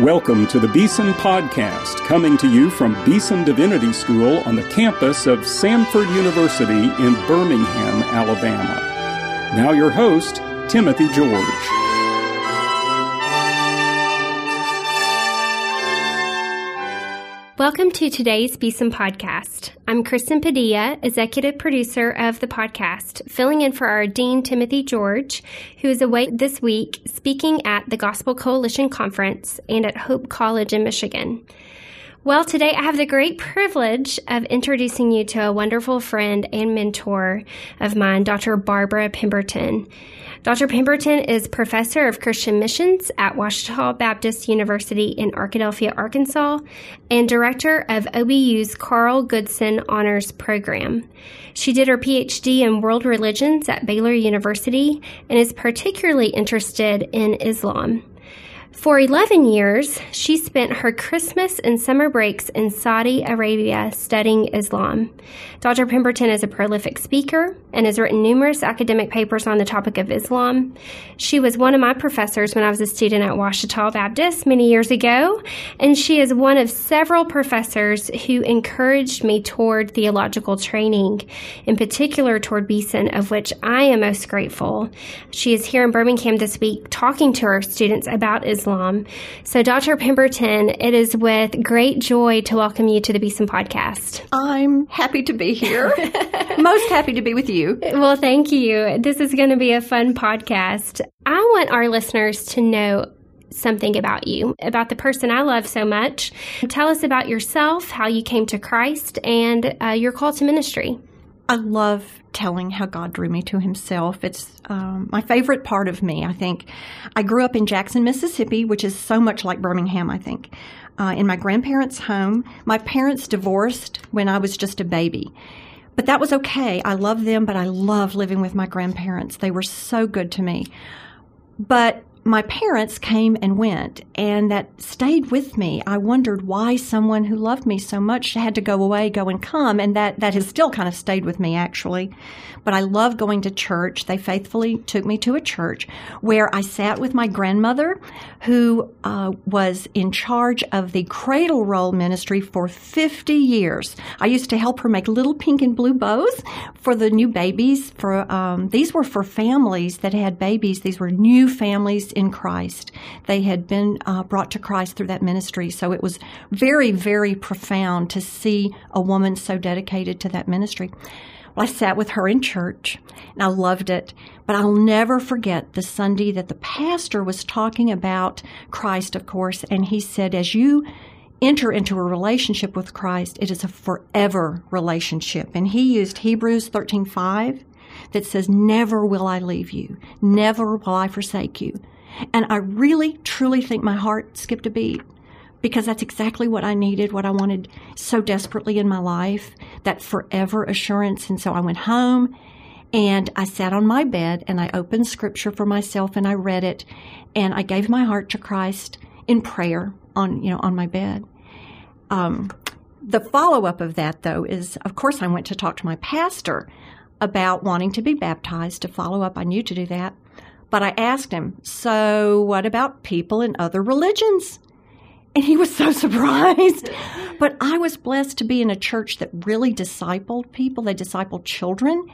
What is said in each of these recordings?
Welcome to the Beeson Podcast, coming to you from Beeson Divinity School on the campus of Samford University in Birmingham, Alabama. Now, your host, Timothy George. Welcome to today's Beeson Podcast. I'm Kristen Padilla, executive producer of the podcast, filling in for our Dean Timothy George, who is away this week speaking at the Gospel Coalition Conference and at Hope College in Michigan. Well, today I have the great privilege of introducing you to a wonderful friend and mentor of mine, Dr. Barbara Pemberton. Dr. Pemberton is professor of Christian missions at Ouachita Baptist University in Arkadelphia, Arkansas, and director of OBU's Carl Goodson Honors Program. She did her PhD in world religions at Baylor University and is particularly interested in Islam. For 11 years, she spent her Christmas and summer breaks in Saudi Arabia studying Islam. Dr. Pemberton is a prolific speaker and has written numerous academic papers on the topic of Islam. She was one of my professors when I was a student at Ouachita Baptist many years ago, and she is one of several professors who encouraged me toward theological training, in particular toward Beeson, of which I am most grateful. She is here in Birmingham this week talking to her students about Islam Islam. So, Dr. Pemberton, it is with great joy to welcome you to the Beeson podcast. I'm happy to be here. Most happy to be with you. Well, thank you. This is going to be a fun podcast. I want our listeners to know something about you, about the person I love so much. Tell us about yourself, how you came to Christ, and uh, your call to ministry. I love telling how God drew me to Himself. It's um, my favorite part of me, I think. I grew up in Jackson, Mississippi, which is so much like Birmingham, I think. Uh, in my grandparents' home. My parents divorced when I was just a baby. But that was okay. I love them, but I love living with my grandparents. They were so good to me. But my parents came and went, and that stayed with me. I wondered why someone who loved me so much had to go away, go and come, and that, that has still kind of stayed with me, actually. But I love going to church. They faithfully took me to a church where I sat with my grandmother, who uh, was in charge of the cradle roll ministry for 50 years. I used to help her make little pink and blue bows for the new babies. For um, These were for families that had babies. These were new families in Christ. They had been uh, brought to Christ through that ministry. So it was very, very profound to see a woman so dedicated to that ministry. Well, I sat with her in church and I loved it, but I'll never forget the Sunday that the pastor was talking about Christ, of course, and he said, as you enter into a relationship with Christ, it is a forever relationship. And he used Hebrews 13:5 that says, "Never will I leave you, never will I forsake you." And I really, truly think my heart skipped a beat because that's exactly what I needed, what I wanted so desperately in my life, that forever assurance. And so I went home and I sat on my bed and I opened scripture for myself and I read it and I gave my heart to Christ in prayer on, you know, on my bed. Um, the follow up of that though is, of course, I went to talk to my pastor about wanting to be baptized to follow up. I knew to do that. But I asked him, so what about people in other religions? And he was so surprised. but I was blessed to be in a church that really discipled people. They discipled children.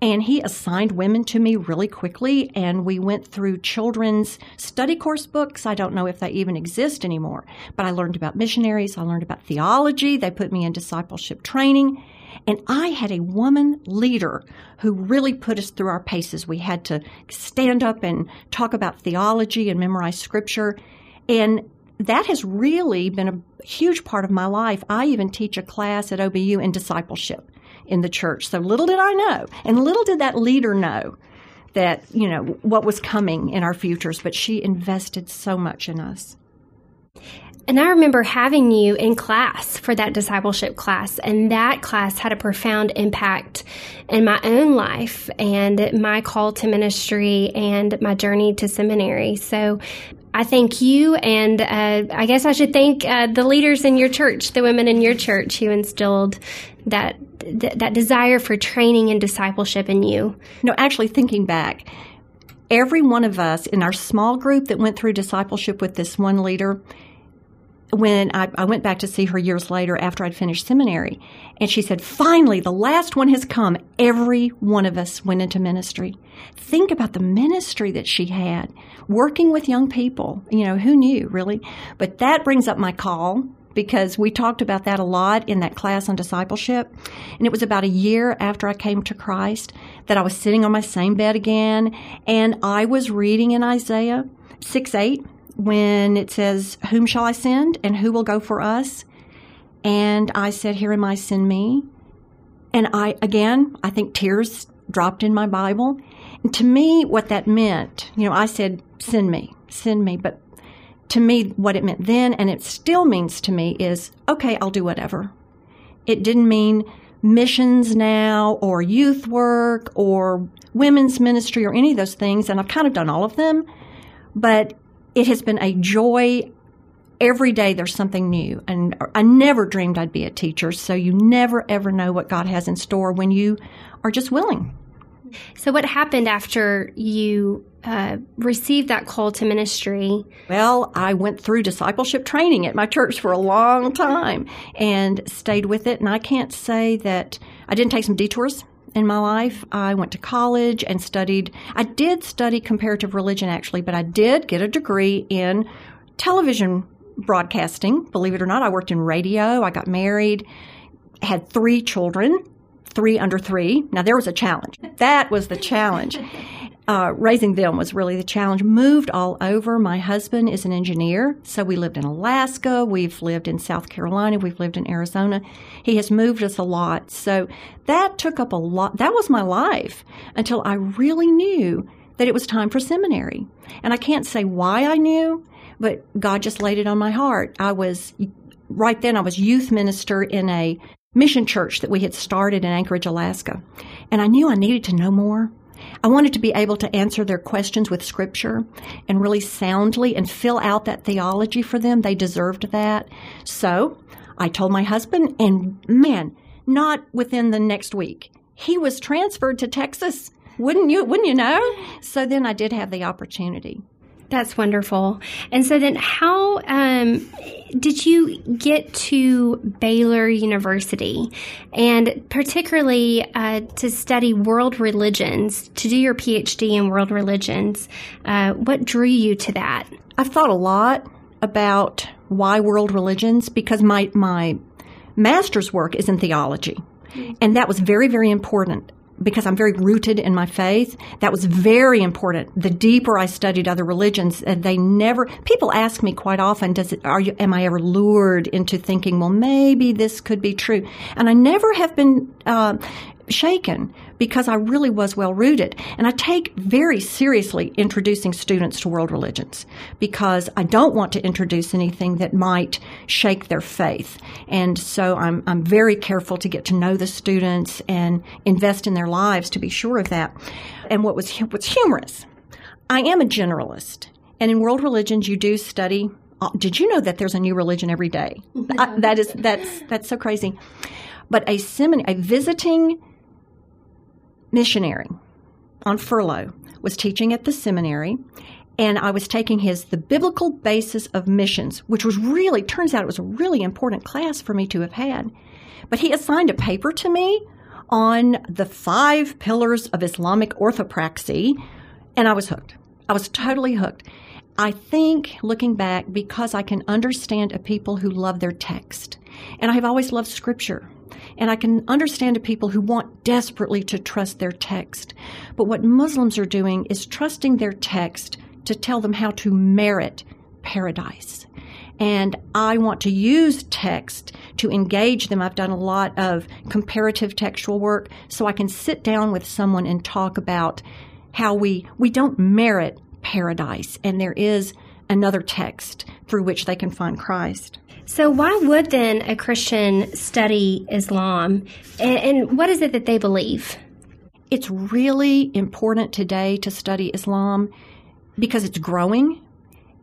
And he assigned women to me really quickly. And we went through children's study course books. I don't know if they even exist anymore. But I learned about missionaries. I learned about theology. They put me in discipleship training. And I had a woman leader who really put us through our paces. We had to stand up and talk about theology and memorize scripture. And that has really been a huge part of my life. I even teach a class at OBU in discipleship in the church. So little did I know, and little did that leader know that, you know, what was coming in our futures, but she invested so much in us. And I remember having you in class for that discipleship class, and that class had a profound impact in my own life and my call to ministry and my journey to seminary. So I thank you, and uh, I guess I should thank uh, the leaders in your church, the women in your church who instilled that th- that desire for training and discipleship in you. No, actually, thinking back, every one of us in our small group that went through discipleship with this one leader when I, I, went back to see her years later after I'd finished seminary, and she said, Finally, the last one has come. Every one of us went into ministry. Think about the ministry that she had, working with young people. You know, who knew, really? But that brings up my call because we talked about that a lot in that class on discipleship. And it was about a year after I came to Christ that I was sitting on my same bed again, and I was reading in Isaiah 6 8 when it says, Whom shall I send and who will go for us? And I said, Here am I, send me. And I, again, I think tears dropped in my Bible. And to me, what that meant, you know, I said, Send me, send me. But to me, what it meant then, and it still means to me, is okay, I'll do whatever. It didn't mean missions now or youth work or women's ministry or any of those things. And I've kind of done all of them. But it has been a joy. Every day there's something new. And I never dreamed I'd be a teacher. So you never ever know what God has in store when you are just willing. So, what happened after you uh, received that call to ministry? Well, I went through discipleship training at my church for a long time and stayed with it. And I can't say that I didn't take some detours in my life. I went to college and studied. I did study comparative religion actually, but I did get a degree in television broadcasting. Believe it or not, I worked in radio. I got married, had three children, three under three. Now there was a challenge. That was the challenge uh, raising them was really the challenge. Moved all over. My husband is an engineer, so we lived in Alaska, we've lived in South Carolina, we've lived in Arizona. He has moved us a lot. So that took up a lot. That was my life until I really knew that it was time for seminary. And I can't say why I knew, but God just laid it on my heart. I was, right then, I was youth minister in a mission church that we had started in Anchorage, Alaska. And I knew I needed to know more. I wanted to be able to answer their questions with scripture and really soundly and fill out that theology for them. They deserved that. So I told my husband, and man, not within the next week, he was transferred to Texas. Wouldn't you, wouldn't you know? So then I did have the opportunity. That's wonderful. And so then, how um, did you get to Baylor University, and particularly uh, to study world religions, to do your PhD in world religions? Uh, what drew you to that? I've thought a lot about why world religions because my my master's work is in theology. And that was very, very important because I'm very rooted in my faith, that was very important. The deeper I studied other religions, and they never, people ask me quite often, does it, are you, am I ever lured into thinking, well, maybe this could be true? And I never have been, uh, shaken because I really was well rooted. And I take very seriously introducing students to world religions because I don't want to introduce anything that might shake their faith. And so I'm, I'm very careful to get to know the students and invest in their lives to be sure of that. And what was, what's humorous, I am a generalist. And in world religions, you do study. Uh, did you know that there's a new religion every day? I, that is, that's, that's so crazy. But a seminary, a visiting missionary on furlough was teaching at the seminary and I was taking his The Biblical Basis of Missions, which was really, turns out it was a really important class for me to have had. But he assigned a paper to me on the five pillars of Islamic orthopraxy, and I was hooked. I was totally hooked. I think, looking back, because I can understand a people who love their text, and I have always loved scripture. And I can understand the people who want desperately to trust their text. But what Muslims are doing is trusting their text to tell them how to merit paradise. And I want to use text to engage them. I've done a lot of comparative textual work so I can sit down with someone and talk about how we, we don't merit paradise and there is another text through which they can find Christ. So, why would then a Christian study Islam? And, what is it that they believe? It's really important today to study Islam because it's growing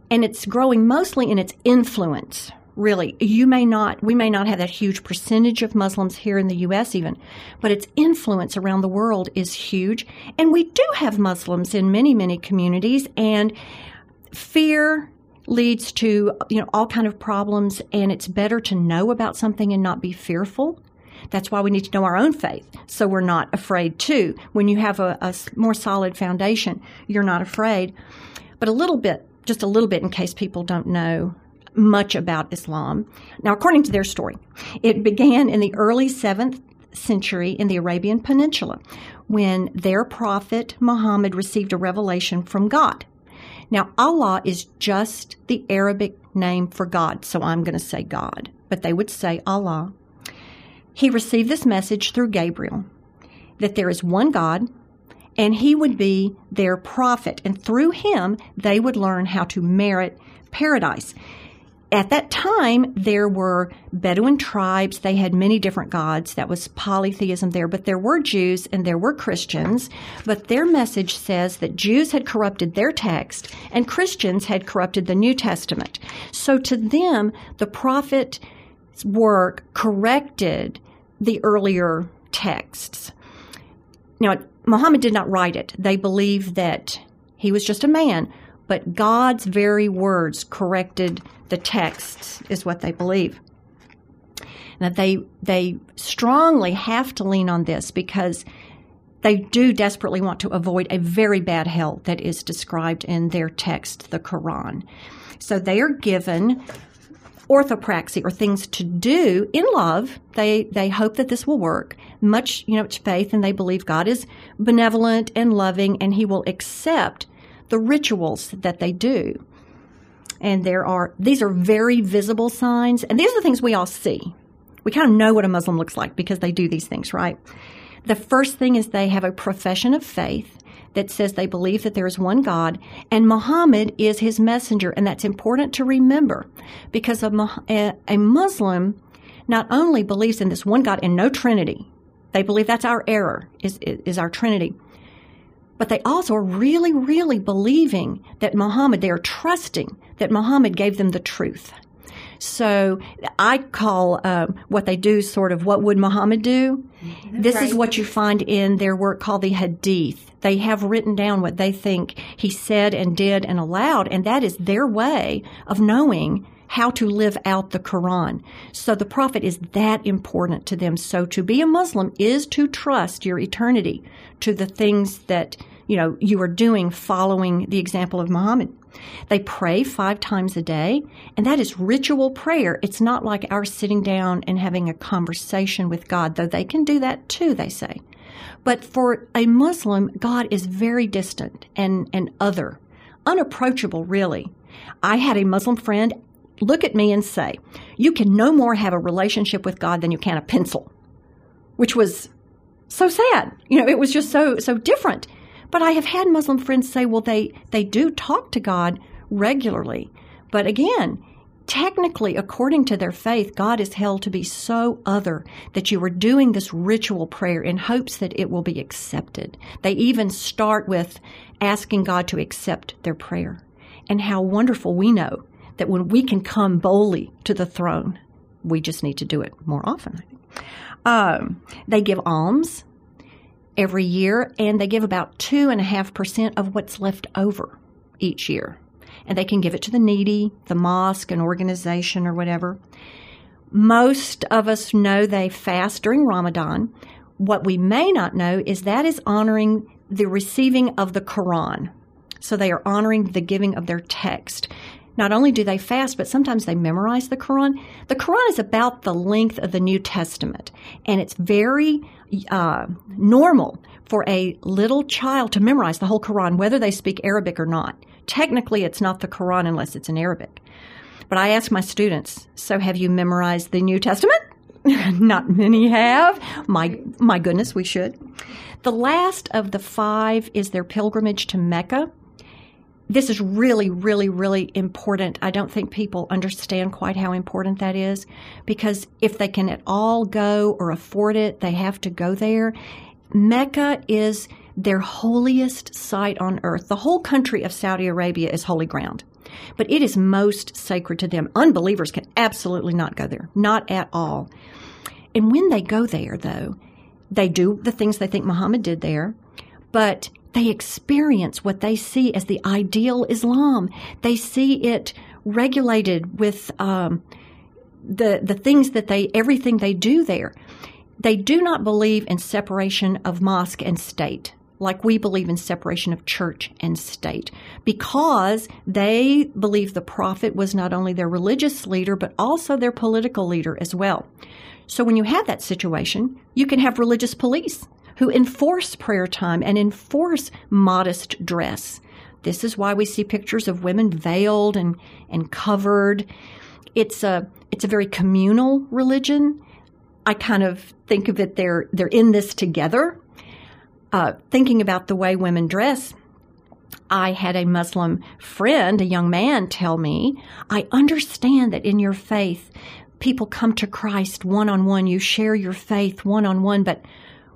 and it's growing mostly in its influence. Really, you may not, we may not have that huge percentage of Muslims here in the U.S. even, but its influence around the world is huge. And we do have Muslims in many, many communities and fear leads to you know all kind of problems and it's better to know about something and not be fearful. That's why we need to know our own faith so we're not afraid too. When you have a, a more solid foundation you're not afraid. But a little bit just a little bit in case people don't know much about islam. Now according to their story it began in the early 7th century in the arabian peninsula when their prophet muhammad received a revelation from god now, Allah is just the Arabic name for God, so I'm going to say God, but they would say Allah. He received this message through Gabriel that there is one God and he would be their prophet, and through him they would learn how to merit paradise at that time, there were Bedouin tribes. They had many different gods. That was polytheism there. But there were Jews and there were Christians. But their message says that Jews had corrupted their text and Christians had corrupted the New Testament. So to them, the prophet's work corrected the earlier texts. Now, Muhammad did not write it. They believe that he was just a man, but God's very words corrected the texts, is what they believe. Now they they strongly have to lean on this because they do desperately want to avoid a very bad hell that is described in their text, the Quran. So they are given orthopraxy or things to do in love. They they hope that this will work. Much you know, it's faith, and they believe God is benevolent and loving, and He will accept the rituals that they do. And there are, these are very visible signs. And these are the things we all see. We kind of know what a Muslim looks like because they do these things, right? The first thing is they have a profession of faith that says they believe that there is one God and Muhammad is his messenger. And that's important to remember because a, a Muslim not only believes in this one God and no Trinity, they believe that's our error, is, is our Trinity but they also are really, really believing that Muhammad, they are trusting that Muhammad gave them the truth. So I call uh, what they do sort of what would Muhammad do? This right. is what you find in their work called the Hadith. They have written down what they think he said and did and allowed, and that is their way of knowing how to live out the Quran. So the Prophet is that important to them. So to be a Muslim is to trust your eternity to the things that you know, you are doing following the example of Muhammad. They pray five times a day, and that is ritual prayer. It's not like our sitting down and having a conversation with God, though they can do that too, they say. But for a Muslim, God is very distant and, and other, unapproachable, really. I had a Muslim friend look at me and say, You can no more have a relationship with God than you can a pencil, which was so sad. You know, it was just so, so different. But I have had Muslim friends say, well, they, they do talk to God regularly. But again, technically, according to their faith, God is held to be so other that you are doing this ritual prayer in hopes that it will be accepted. They even start with asking God to accept their prayer. And how wonderful we know that when we can come boldly to the throne, we just need to do it more often. Um, they give alms every year, and they give about 2.5% of what's left over each year. And they can give it to the needy, the mosque, an organization, or whatever. Most of us know they fast during Ramadan. What we may not know is that is honoring the receiving of the Quran. So they are honoring the giving of their text. Not only do they fast, but sometimes they memorize the Quran. The Quran is about the length of the New Testament, and it's very uh, normal for a little child to memorize the whole Quran, whether they speak Arabic or not. Technically, it's not the Quran unless it's in Arabic. But I ask my students, so have you memorized the New Testament? not many have. My, my goodness, we should. The last of the five is their pilgrimage to Mecca this is really, really, really important. I don't think people understand quite how important that is because if they can at all go or afford it, they have to go there. Mecca is their holiest site on earth. The whole country of Saudi Arabia is holy ground, but it is most sacred to them. Unbelievers can absolutely not go there, not at all. And when they go there, though, they do the things they think Muhammad did there, but they experience what they see as the ideal Islam. They see it regulated with um, the the things that they everything they do there. They do not believe in separation of mosque and state like we believe in separation of church and state because they believe the prophet was not only their religious leader but also their political leader as well. So when you have that situation, you can have religious police who enforce prayer time and enforce modest dress. This is why we see pictures of women veiled and, and covered. It's a it's a very communal religion. I kind of think of it they're they're in this together. Uh, thinking about the way women dress, I had a Muslim friend, a young man, tell me, I understand that in your faith, people come to Christ one on one. You share your faith one on one, but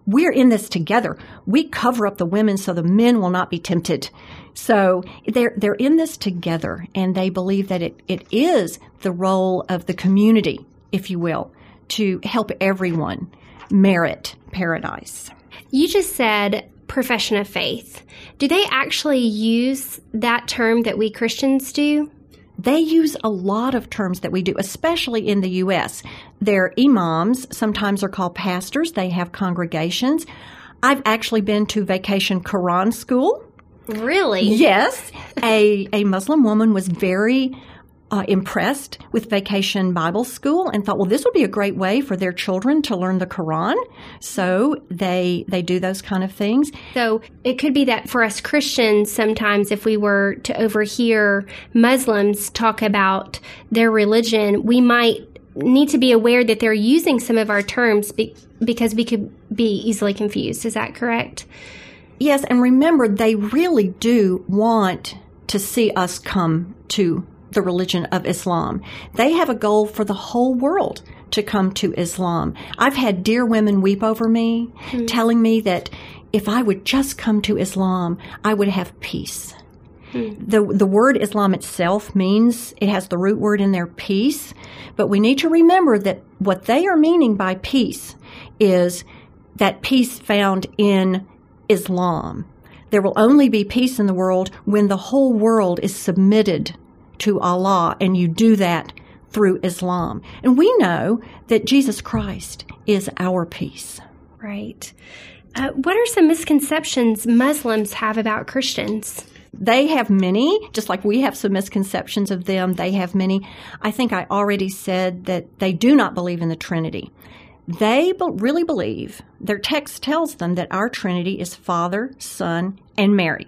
we're in this together. We cover up the women so the men will not be tempted. So they're, they're in this together and they believe that it, it is the role of the community, if you will, to help everyone merit paradise. You just said profession of faith. Do they actually use that term that we Christians do? They use a lot of terms that we do, especially in the U.S. Their imams sometimes are called pastors. They have congregations. I've actually been to vacation Quran school. Really? Yes. a, a Muslim woman was very uh, impressed with Vacation Bible School and thought, well, this would be a great way for their children to learn the Quran. So they they do those kind of things. So it could be that for us Christians, sometimes if we were to overhear Muslims talk about their religion, we might need to be aware that they're using some of our terms be- because we could be easily confused. Is that correct? Yes, and remember, they really do want to see us come to the religion of Islam. They have a goal for the whole world to come to Islam. I've had dear women weep over me, mm-hmm. telling me that if I would just come to Islam, I would have peace. Mm-hmm. The, the word Islam itself means, it has the root word in there, peace. But we need to remember that what they are meaning by peace is that peace found in Islam. There will only be peace in the world when the whole world is submitted to Allah, and you do that through Islam. And we know that Jesus Christ is our peace. Right. Uh, what are some misconceptions Muslims have about Christians? They have many, just like we have some misconceptions of them. They have many. I think I already said that they do not believe in the Trinity. They be- really believe, their text tells them that our Trinity is Father, Son, and Mary.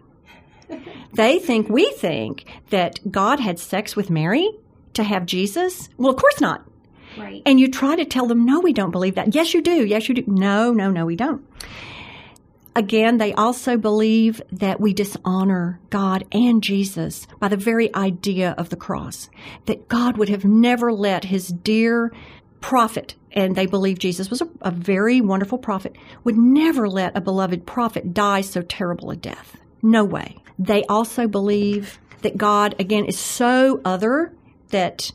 They think, we think that God had sex with Mary to have Jesus. Well, of course not. Right. And you try to tell them, no, we don't believe that. Yes, you do. Yes, you do. No, no, no, we don't. Again, they also believe that we dishonor God and Jesus by the very idea of the cross. That God would have never let his dear prophet, and they believe Jesus was a, a very wonderful prophet, would never let a beloved prophet die so terrible a death. No way. They also believe that God, again, is so other that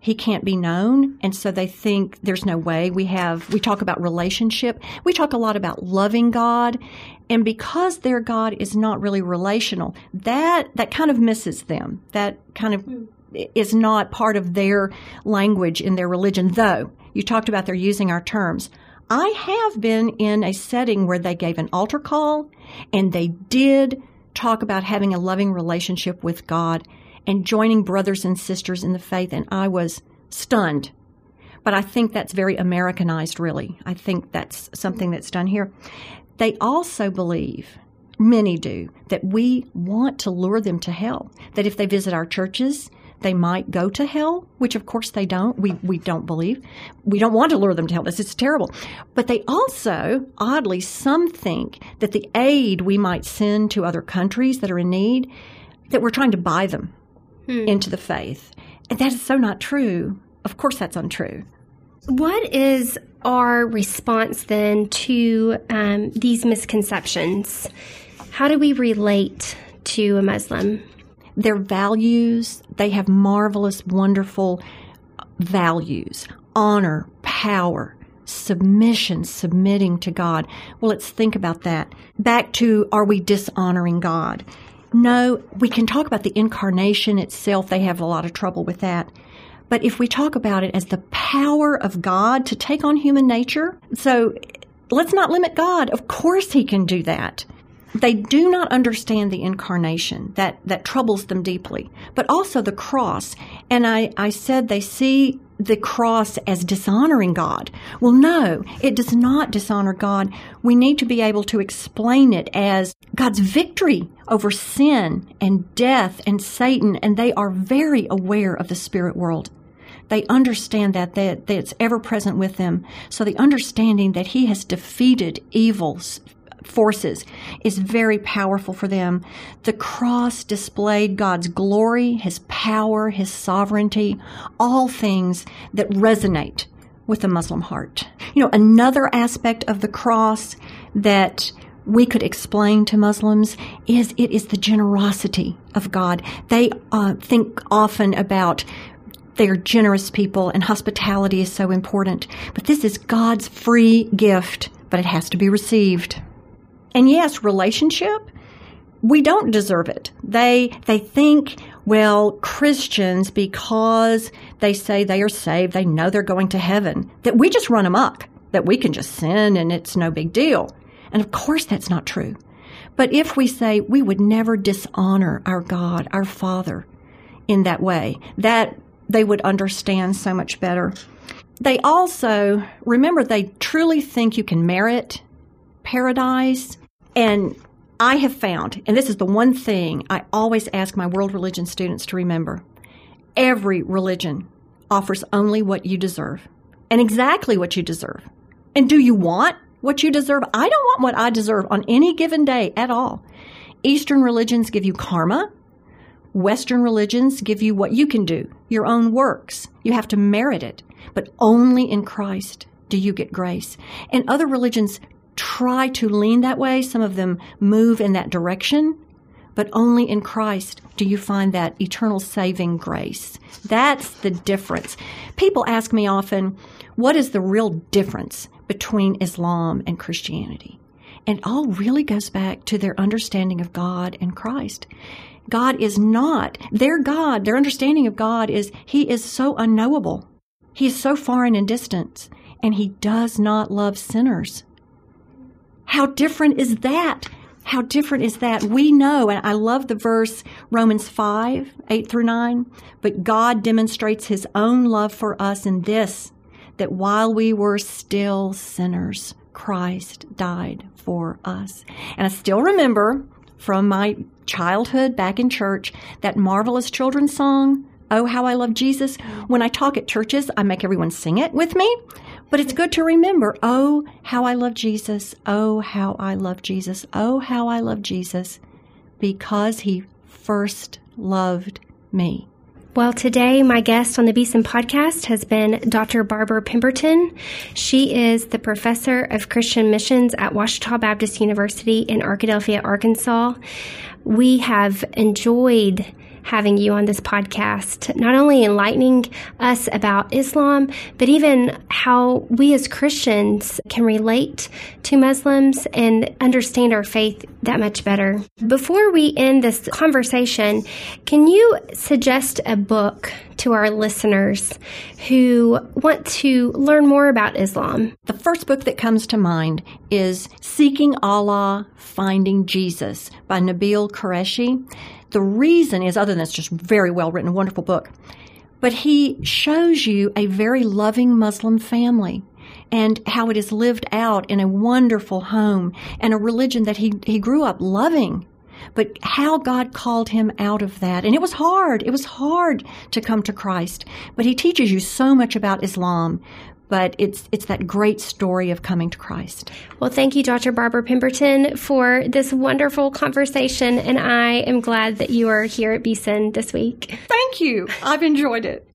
he can't be known. And so they think there's no way. We have, we talk about relationship. We talk a lot about loving God. And because their God is not really relational, that, that kind of misses them. That kind of is not part of their language in their religion, though you talked about they're using our terms. I have been in a setting where they gave an altar call and they did talk about having a loving relationship with God and joining brothers and sisters in the faith, and I was stunned. But I think that's very Americanized, really. I think that's something that's done here. They also believe, many do, that we want to lure them to hell. That if they visit our churches, they might go to hell, which of course they don't. We, we don't believe. We don't want to lure them to hell. This is terrible. But they also, oddly, some think that the aid we might send to other countries that are in need, that we're trying to buy them hmm. into the faith. And that is so not true. Of course, that's untrue. What is our response then to um, these misconceptions? How do we relate to a Muslim? Their values, they have marvelous, wonderful values honor, power, submission, submitting to God. Well, let's think about that. Back to are we dishonoring God? No, we can talk about the incarnation itself. They have a lot of trouble with that. But if we talk about it as the power of God to take on human nature, so let's not limit God. Of course he can do that. They do not understand the incarnation. That, that troubles them deeply. But also the cross. And I, I said they see the cross as dishonoring God. Well, no, it does not dishonor God. We need to be able to explain it as God's victory over sin and death and Satan, and they are very aware of the spirit world. They understand that, that, that it's ever present with them. So the understanding that He has defeated evils, forces is very powerful for them. The cross displayed God's glory, His power, His sovereignty, all things that resonate with the Muslim heart. You know, another aspect of the cross that we could explain to Muslims is it is the generosity of God. They uh, think often about they are generous people and hospitality is so important. But this is God's free gift, but it has to be received. And yes, relationship, we don't deserve it. They, they think, well, Christians, because they say they are saved, they know they're going to heaven, that we just run amok, that we can just sin and it's no big deal. And of course that's not true. But if we say we would never dishonor our God, our Father, in that way, that they would understand so much better. They also, remember, they truly think you can merit paradise. And I have found, and this is the one thing I always ask my world religion students to remember every religion offers only what you deserve and exactly what you deserve. And do you want what you deserve? I don't want what I deserve on any given day at all. Eastern religions give you karma, Western religions give you what you can do, your own works. You have to merit it, but only in Christ do you get grace. And other religions try to lean that way. Some of them move in that direction, but only in Christ do you find that eternal saving grace. That's the difference. People ask me often, what is the real difference between Islam and Christianity? And all really goes back to their understanding of God and Christ. God is not. Their God, their understanding of God is He is so unknowable. He is so foreign in distance, and He does not love sinners. How different is that? How different is that? We know, and I love the verse Romans 5, 8 through 9, but God demonstrates His own love for us in this, that while we were still sinners, Christ died for us. And I still remember from my childhood back in church, that marvelous children's song, Oh, How I Love Jesus. When I talk at churches, I make everyone sing it with me. But it's good to remember, oh, how I love Jesus. Oh, how I love Jesus. Oh, how I love Jesus because he first loved me. Well, today my guest on the Beeson podcast has been Dr. Barbara Pemberton. She is the professor of Christian missions at Ouachita Baptist University in Arkadelphia, Arkansas. We have enjoyed having you on this podcast, not only enlightening us about Islam, but even how we as Christians can relate to Muslims and understand our faith that much better. Before we end this conversation, can you suggest a book to our listeners who want to learn more about Islam? The first book that comes to mind is Seeking Allah, Finding Jesus by Nabeel Qureshi. The reason is, other than it's just very well written, wonderful book, but he shows you a very loving Muslim family and how it is lived out in a wonderful home and a religion that he, he grew up loving. But how God called him out of that. And it was hard. It was hard to come to Christ. But he teaches you so much about Islam but it's it's that great story of coming to Christ. Well, thank you, Dr. Barbara Pemberton, for this wonderful conversation, and I am glad that you are here at Beeson this week. Thank you. I've enjoyed it.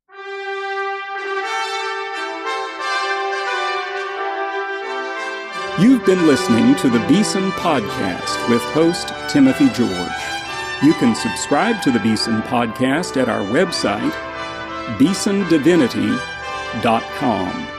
You've been listening to the Beeson Podcast with host Timothy George. You can subscribe to the Beeson Podcast at our website, beesondivinity.com.